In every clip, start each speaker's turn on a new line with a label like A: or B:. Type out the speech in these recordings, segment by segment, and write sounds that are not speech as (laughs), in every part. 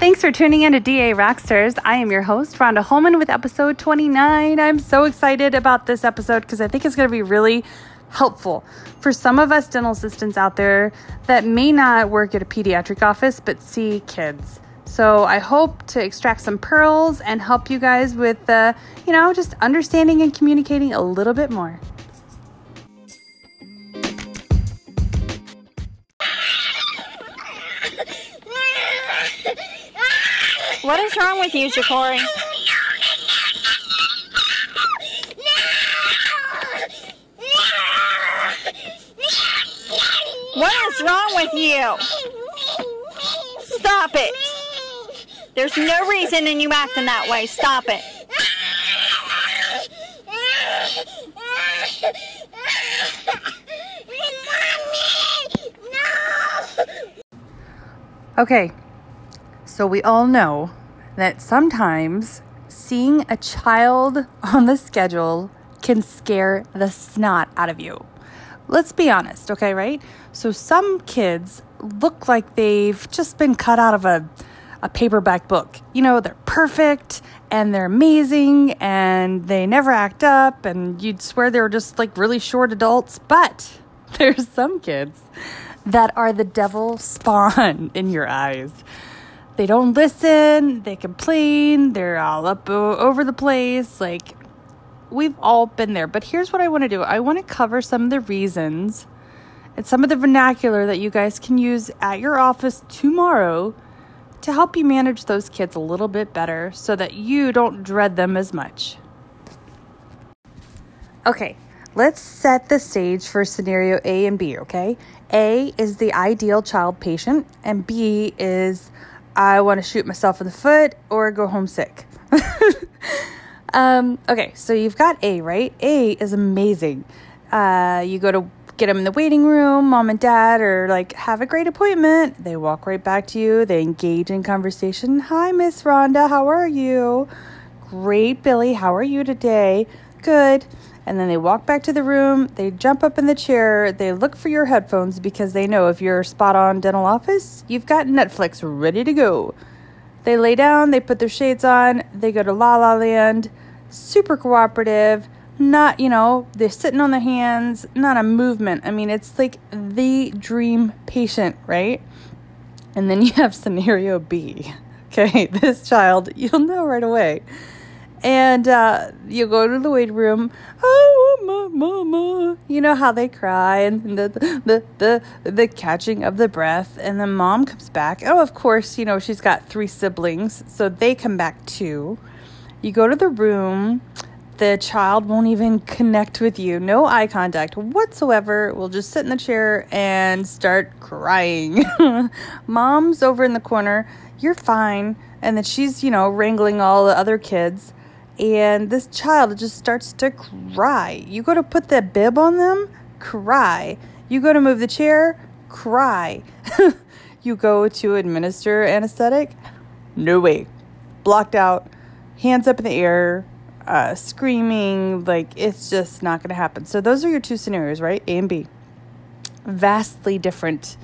A: Thanks for tuning in to DA Rockstars. I am your host, Rhonda Holman, with episode 29. I'm so excited about this episode because I think it's going to be really helpful for some of us dental assistants out there that may not work at a pediatric office but see kids. So I hope to extract some pearls and help you guys with, uh, you know, just understanding and communicating a little bit more.
B: What is wrong with you, Ja'Cory? What is wrong with you? Stop it. There's no reason in you acting that way. Stop it.
A: Okay, so we all know that sometimes seeing a child on the schedule can scare the snot out of you. Let's be honest, okay, right? So some kids look like they've just been cut out of a a paperback book. You know, they're perfect and they're amazing and they never act up and you'd swear they were just like really short adults, but (laughs) there's some kids that are the devil spawn (laughs) in your eyes. They don't listen, they complain, they're all up o- over the place. Like, we've all been there. But here's what I want to do I want to cover some of the reasons and some of the vernacular that you guys can use at your office tomorrow to help you manage those kids a little bit better so that you don't dread them as much. Okay, let's set the stage for scenario A and B, okay? A is the ideal child patient, and B is I want to shoot myself in the foot or go home sick. (laughs) um, okay, so you've got A, right? A is amazing. Uh, you go to get them in the waiting room, mom and dad, or like have a great appointment. They walk right back to you. They engage in conversation. Hi, Miss Rhonda. How are you? Great, Billy. How are you today? Good. And then they walk back to the room. They jump up in the chair. They look for your headphones because they know if you're spot on dental office, you've got Netflix ready to go. They lay down. They put their shades on. They go to La La Land. Super cooperative not, you know, they're sitting on their hands, not a movement. I mean, it's like the dream patient, right? And then you have scenario B. (laughs) Okay, this child, you'll know right away. And uh, you go to the waiting room. Oh, my mama, you know how they cry and the, the the the catching of the breath. And then mom comes back. Oh, of course, you know she's got three siblings, so they come back too. You go to the room the child won't even connect with you. No eye contact whatsoever. Will just sit in the chair and start crying. (laughs) Mom's over in the corner. You're fine. And then she's, you know, wrangling all the other kids. And this child just starts to cry. You go to put the bib on them, cry. You go to move the chair, cry. (laughs) you go to administer anesthetic, no way. Blocked out, hands up in the air, uh, screaming, like it's just not going to happen. So those are your two scenarios, right? A and B. Vastly different.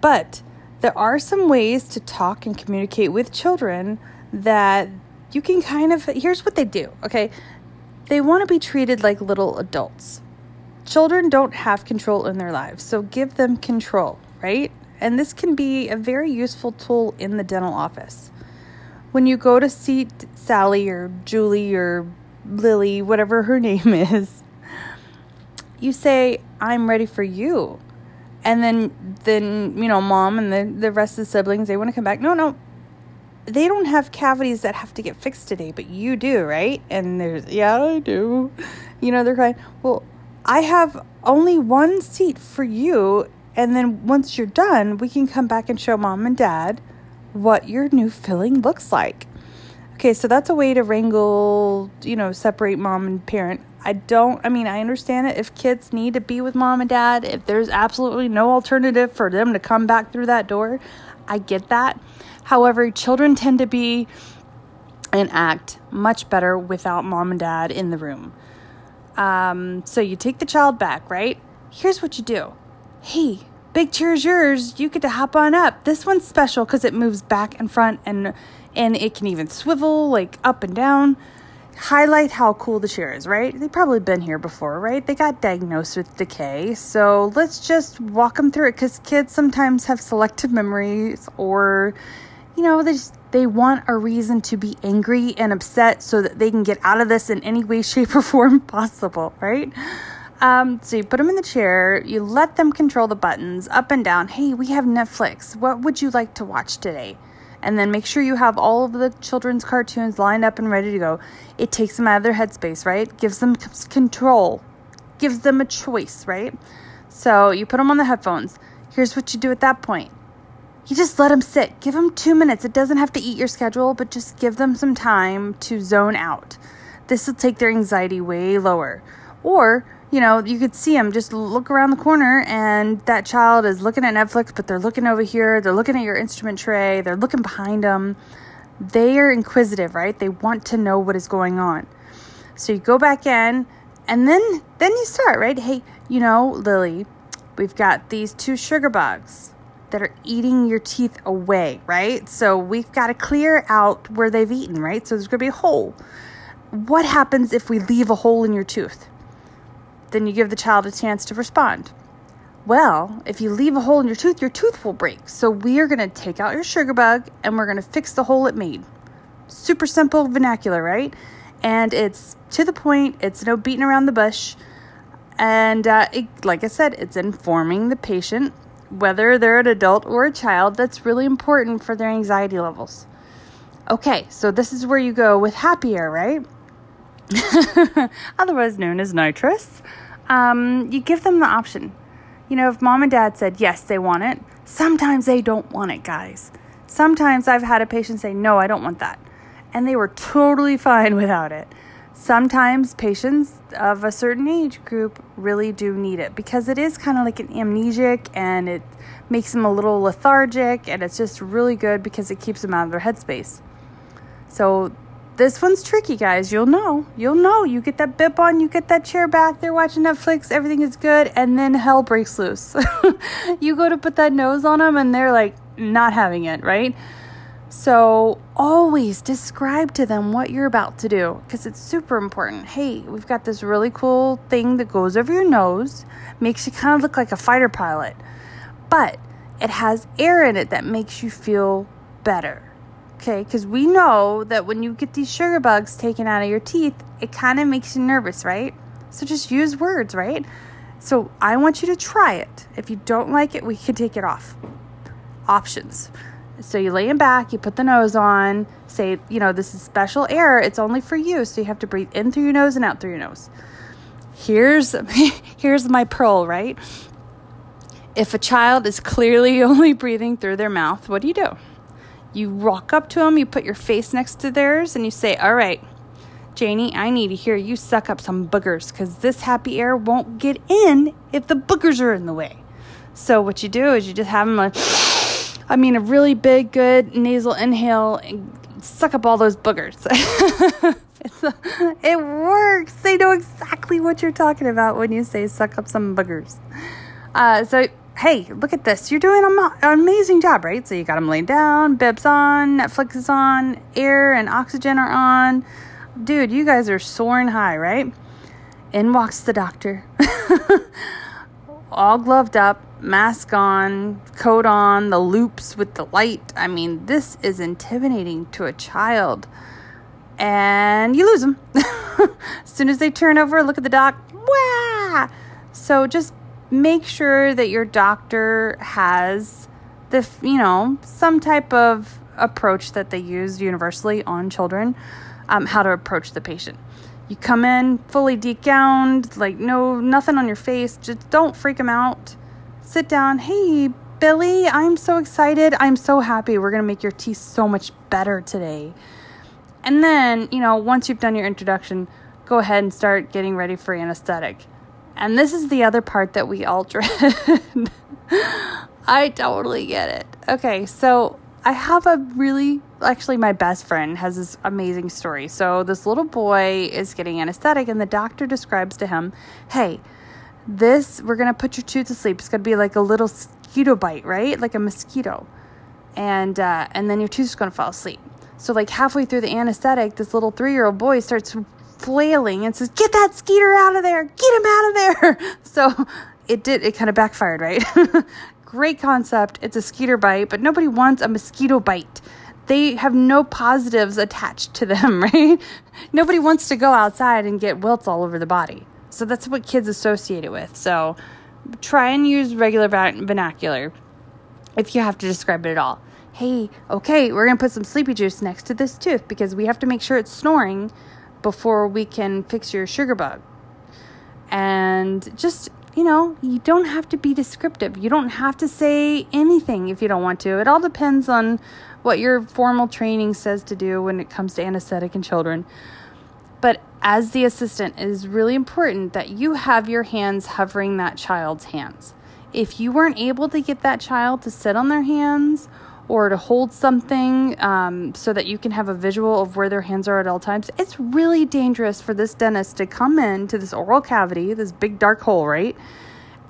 A: But there are some ways to talk and communicate with children that you can kind of. Here's what they do, okay? They want to be treated like little adults. Children don't have control in their lives, so give them control, right? And this can be a very useful tool in the dental office. When you go to see Sally or Julie or Lily, whatever her (laughs) name is, you say, I'm ready for you. And then, then you know, mom and the, the rest of the siblings, they want to come back. No, no, they don't have cavities that have to get fixed today, but you do, right? And there's, yeah, I do. You know, they're crying. Well, I have only one seat for you. And then once you're done, we can come back and show mom and dad what your new filling looks like. Okay, so that's a way to wrangle, you know, separate mom and parent. I don't, I mean, I understand it if kids need to be with mom and dad, if there's absolutely no alternative for them to come back through that door, I get that. However, children tend to be and act much better without mom and dad in the room. Um, so you take the child back, right? Here's what you do Hey, big chair is yours. You get to hop on up. This one's special because it moves back and front and and it can even swivel like up and down. Highlight how cool the chair is, right? They've probably been here before, right? They got diagnosed with decay. So let's just walk them through it because kids sometimes have selective memories or, you know, they just, they want a reason to be angry and upset so that they can get out of this in any way, (laughs) shape, or form possible, right? Um, so you put them in the chair, you let them control the buttons up and down. Hey, we have Netflix. What would you like to watch today? And then make sure you have all of the children's cartoons lined up and ready to go. It takes them out of their headspace, right? Gives them control, gives them a choice, right? So you put them on the headphones. Here's what you do at that point you just let them sit. Give them two minutes. It doesn't have to eat your schedule, but just give them some time to zone out. This will take their anxiety way lower. Or you know, you could see them just look around the corner and that child is looking at Netflix, but they're looking over here, they're looking at your instrument tray, they're looking behind them. They are inquisitive, right? They want to know what is going on. So you go back in and then then you start, right? Hey, you know, Lily, we've got these two sugar bugs that are eating your teeth away, right? So we've got to clear out where they've eaten, right? So there's going to be a hole. What happens if we leave a hole in your tooth? Then you give the child a chance to respond. Well, if you leave a hole in your tooth, your tooth will break. So we are going to take out your sugar bug and we're going to fix the hole it made. Super simple vernacular, right? And it's to the point, it's no beating around the bush. And uh, it, like I said, it's informing the patient, whether they're an adult or a child, that's really important for their anxiety levels. Okay, so this is where you go with happier, right? (laughs) otherwise known as nitrous, um, you give them the option. You know, if mom and dad said yes, they want it, sometimes they don't want it, guys. Sometimes I've had a patient say, no, I don't want that. And they were totally (laughs) fine without it. Sometimes patients of a certain age group really do need it because it is kind of like an amnesic and it makes them a little lethargic and it's just really good because it keeps them out of their headspace. So this one's tricky, guys. You'll know. You'll know. You get that bib on, you get that chair back, they're watching Netflix, everything is good, and then hell breaks loose. (laughs) you go to put that nose on them, and they're like not having it, right? So always describe to them what you're about to do because it's super important. Hey, we've got this really cool thing that goes over your nose, makes you kind of look like a fighter pilot, but it has air in it that makes you feel better Okay, because we know that when you get these sugar bugs taken out of your teeth, it kind of makes you nervous, right? So just use words, right? So I want you to try it. If you don't like it, we can take it off. Options. So you lay him back, you put the nose on, say, you know, this is special air, it's only for you, so you have to breathe in through your nose and out through your nose. Here's (laughs) here's my pearl, right? If a child is clearly (laughs) only breathing through their mouth, what do you do? You walk up to them, you put your face next to theirs, and you say, All right, Janie, I need to hear you suck up some boogers because this happy air won't get in if the boogers are in the way. So, what you do is you just have them like, I mean, a really big, good nasal inhale and suck up all those boogers. (laughs) a, it works. They know exactly what you're talking about when you say suck up some boogers. Uh, so hey, look at this. You're doing an amazing job, right? So you got them laid down, bibs on, Netflix is on, air and oxygen are on. Dude, you guys are soaring high, right? In walks the doctor. (laughs) All gloved up, mask on, coat on, the loops with the light. I mean, this is intimidating to a child. And you lose them. (laughs) as soon as they turn over, look at the doc. Wah! So just make sure that your doctor has the you know some type of approach that they use universally on children um, how to approach the patient. You come in fully degowned like no nothing on your face just don't freak them out. Sit down hey billy i'm so excited. I'm so happy. We're going to make your teeth so much better today. And then you know once you've done your introduction go ahead and start getting ready for anesthetic and this is the other part that we all dread. (laughs) I totally get it. Okay, so I have a really, actually, my best friend has this amazing story. So, this little boy is getting anesthetic, and the doctor describes to him, hey, This, we're going to put your tooth to sleep. It's going to be like a little mosquito bite, right? Like a mosquito. And, uh, and then your tooth's going to fall asleep. So, like halfway through the anesthetic, this little three year old boy starts flailing and says, Get that skeeter out of there! Get him out of there! (laughs) So, it did, it kind of backfired, right? (laughs) Great concept. It's a skeeter bite, but nobody wants a mosquito bite they have no positives attached to them, (laughs) right? Nobody wants to go outside and get welts all over the body. So that's what kids associate it with. So try and use regular vernacular if you have to describe it at all. Hey, okay, we're going to put some sleepy juice next to this tooth because we have to make sure it's snoring before we can fix your sugar bug. And just, you know, you don't have to be descriptive. You don't have to say anything if you don't want to. It all depends on what your formal training says to do when it comes to anesthetic in children. But as the assistant, it is really important that you have your hands hovering that child's hands. If you weren't able to get that child to sit on their hands or to hold something um, so that you can have a visual of where their hands are at all times, it's really dangerous for this dentist to come into this oral cavity, this big dark hole, right?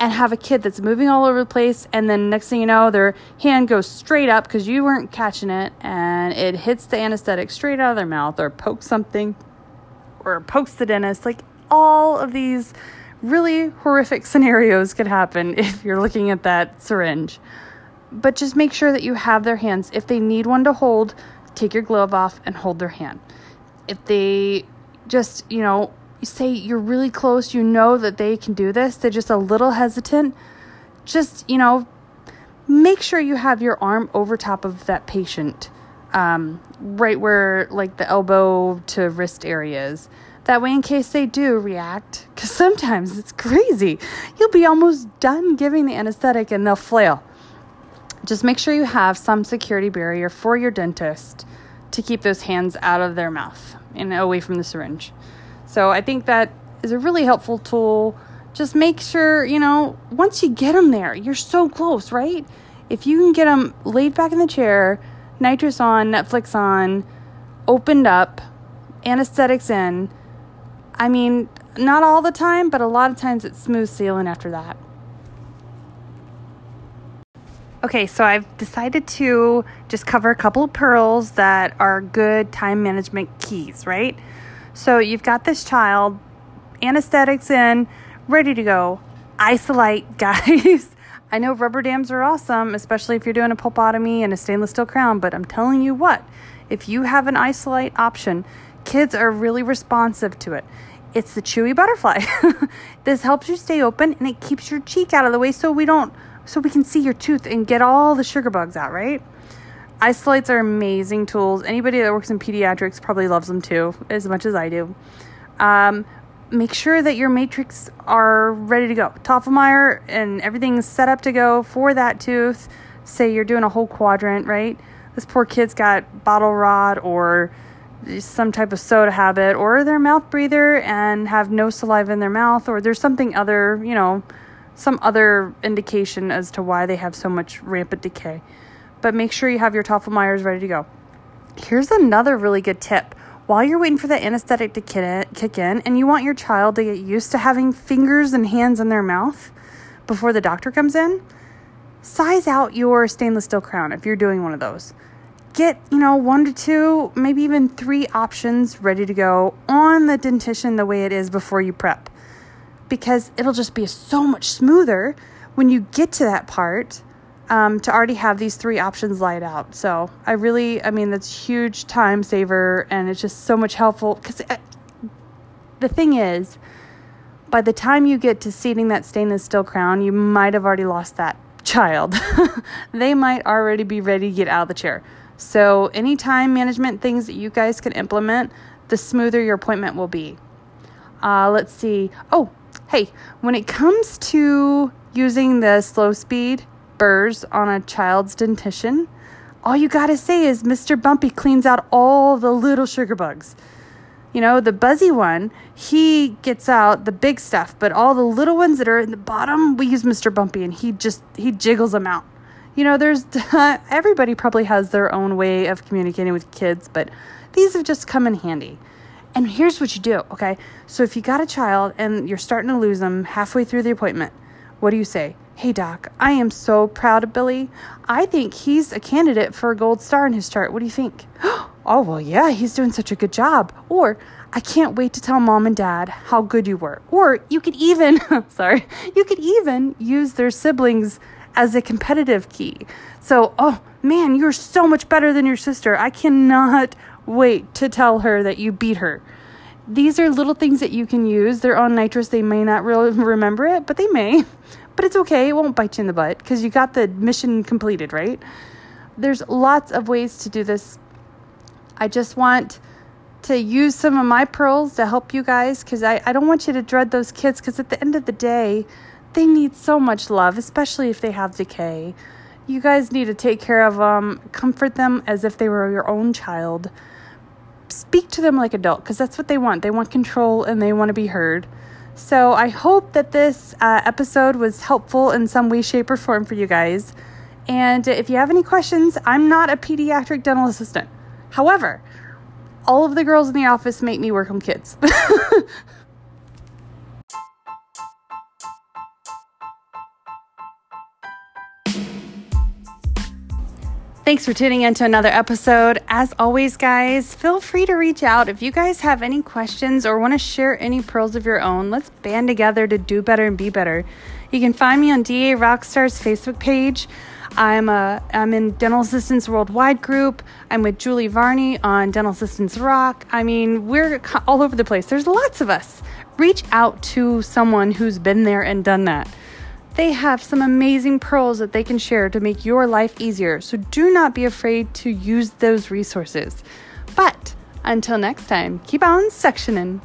A: and have a kid that's moving all over the place and then next thing you know their hand goes straight up because you weren't catching it and it hits the anesthetic straight out of their mouth or pokes something or pokes the dentist like all of these really horrific (laughs) scenarios could happen if you're looking at that syringe but just make sure that you have their hands if they need one to hold take your glove off and hold their hand if they just you know say you're really close, you know that they can do this, they're just a little hesitant, just, you know, make sure you have your arm over top of that patient, um, right where like the elbow to wrist areas. That way, in case they do react, because sometimes it's crazy, you'll be almost done giving the anesthetic and they'll flail. Just make sure you have some security barrier for your dentist to keep those hands out of their mouth and away from the syringe. So I think that is a really helpful tool. Just make sure, you know, once you get them there, you're so close, right? If you can get them laid back in the chair, nitrous on, Netflix on, opened up, anesthetics in, I mean, not all the time, but a lot of times it's smooth sailing after that. Okay, so I've decided to just cover a couple of pearls that are good time management keys, right? So you've got this child, anesthetics in, ready to go. Isolite, (laughs) guys. I know rubber dams are awesome, especially if you're doing a pulpotomy and a stainless steel crown, but I'm telling you what, if you have an isolite option, kids are really responsive to it. It's the chewy butterfly. (laughs) this helps you stay open and it keeps your cheek out of the way so we don't so we can see your tooth and get all the sugar bugs out, right? Isolites are amazing tools. Anybody that works in pediatrics probably loves them too, as much as I do. Um, make sure that your matrix are ready to go. Tofflemire and everything's set up to go for that tooth. Say you're doing a whole quadrant, right? This poor kid's got bottle rot or some type of soda habit or their mouth breather and have no saliva in their mouth or there's something other, you know, some other indication as to why they have so much rampant decay but make sure you have your Tofflemires ready to go. Here's another really good tip. While you're waiting for the anesthetic to kick in and you want your child to get used to having fingers and hands in their mouth before the doctor comes in, size out your stainless steel crown if you're doing one of those. Get, you know, one to two, maybe even three options ready to go on the dentition the way it is before you prep. Because it'll just be so much smoother when you get to that part um, to already have these three options laid out. So I really, I mean, that's huge time saver and it's just so much helpful because uh, the thing is, by the time you get to seating that stainless steel crown, you might have already lost that child. (laughs) they might already be ready to get out of the chair. So, any time management things that you guys can implement, the smoother your appointment will be. Uh, let's see. Oh, hey, when it comes to using the slow speed, burrs on a child's dentition, all you gotta say is Mr. Bumpy cleans out all the little sugar bugs. You know, the buzzy one, he gets out the big stuff, but all the little ones that are in the bottom, we use Mr. Bumpy and he just he jiggles them out. You know, there's (laughs) everybody probably has their own way of communicating with kids, but these have just come in handy. And here's what you do, okay? So if you got a child and you're starting to lose them halfway through the appointment, what do you say? Hey, doc, I am so proud of Billy. I think he's a candidate for a gold star in his chart. What do you think? (gasps) oh, well, yeah, he's doing such a good job. Or, I can't wait to tell mom and dad how good you were. Or you could even, (laughs) sorry, you could even use their siblings as a competitive key. So, oh man, you're so much better than your sister. I cannot wait to tell her that you beat her. These are little things that you can use. They're on nitrous. They may not really (laughs) remember it, but they may. (laughs) But it's okay. It won't bite you in the butt because you got the mission completed, right? There's lots of ways to do this. I just want to use some of my pearls to help you guys because I, I don't want you to dread those kids because at the end of the day, they need so much love, especially if they have decay. You guys need to take care of them, comfort them as if they were your own child. Speak to them like adult because that's what they want. They want control and they want to be heard. So I hope that this uh, episode was helpful in some way, shape, or form for you guys. And if you have any questions, I'm not a pediatric dental assistant. However, all of the girls in the office make me work on kids. (laughs) Thanks for tuning in to another episode. As always, guys, feel free to reach out if you guys have any questions or want to share any pearls of your own. Let's band together to do better and be better. You can find me on DA Rockstars Facebook page. I'm a I'm in Dental Assistants Worldwide group. I'm with Julie Varney on Dental Assistants Rock. I mean, we're all over the place. There's lots of us. Reach out to someone who's been there and done that. They have some amazing pearls that they can share to make your life easier. So do not be afraid to use those resources. But until next time, keep on sectioning.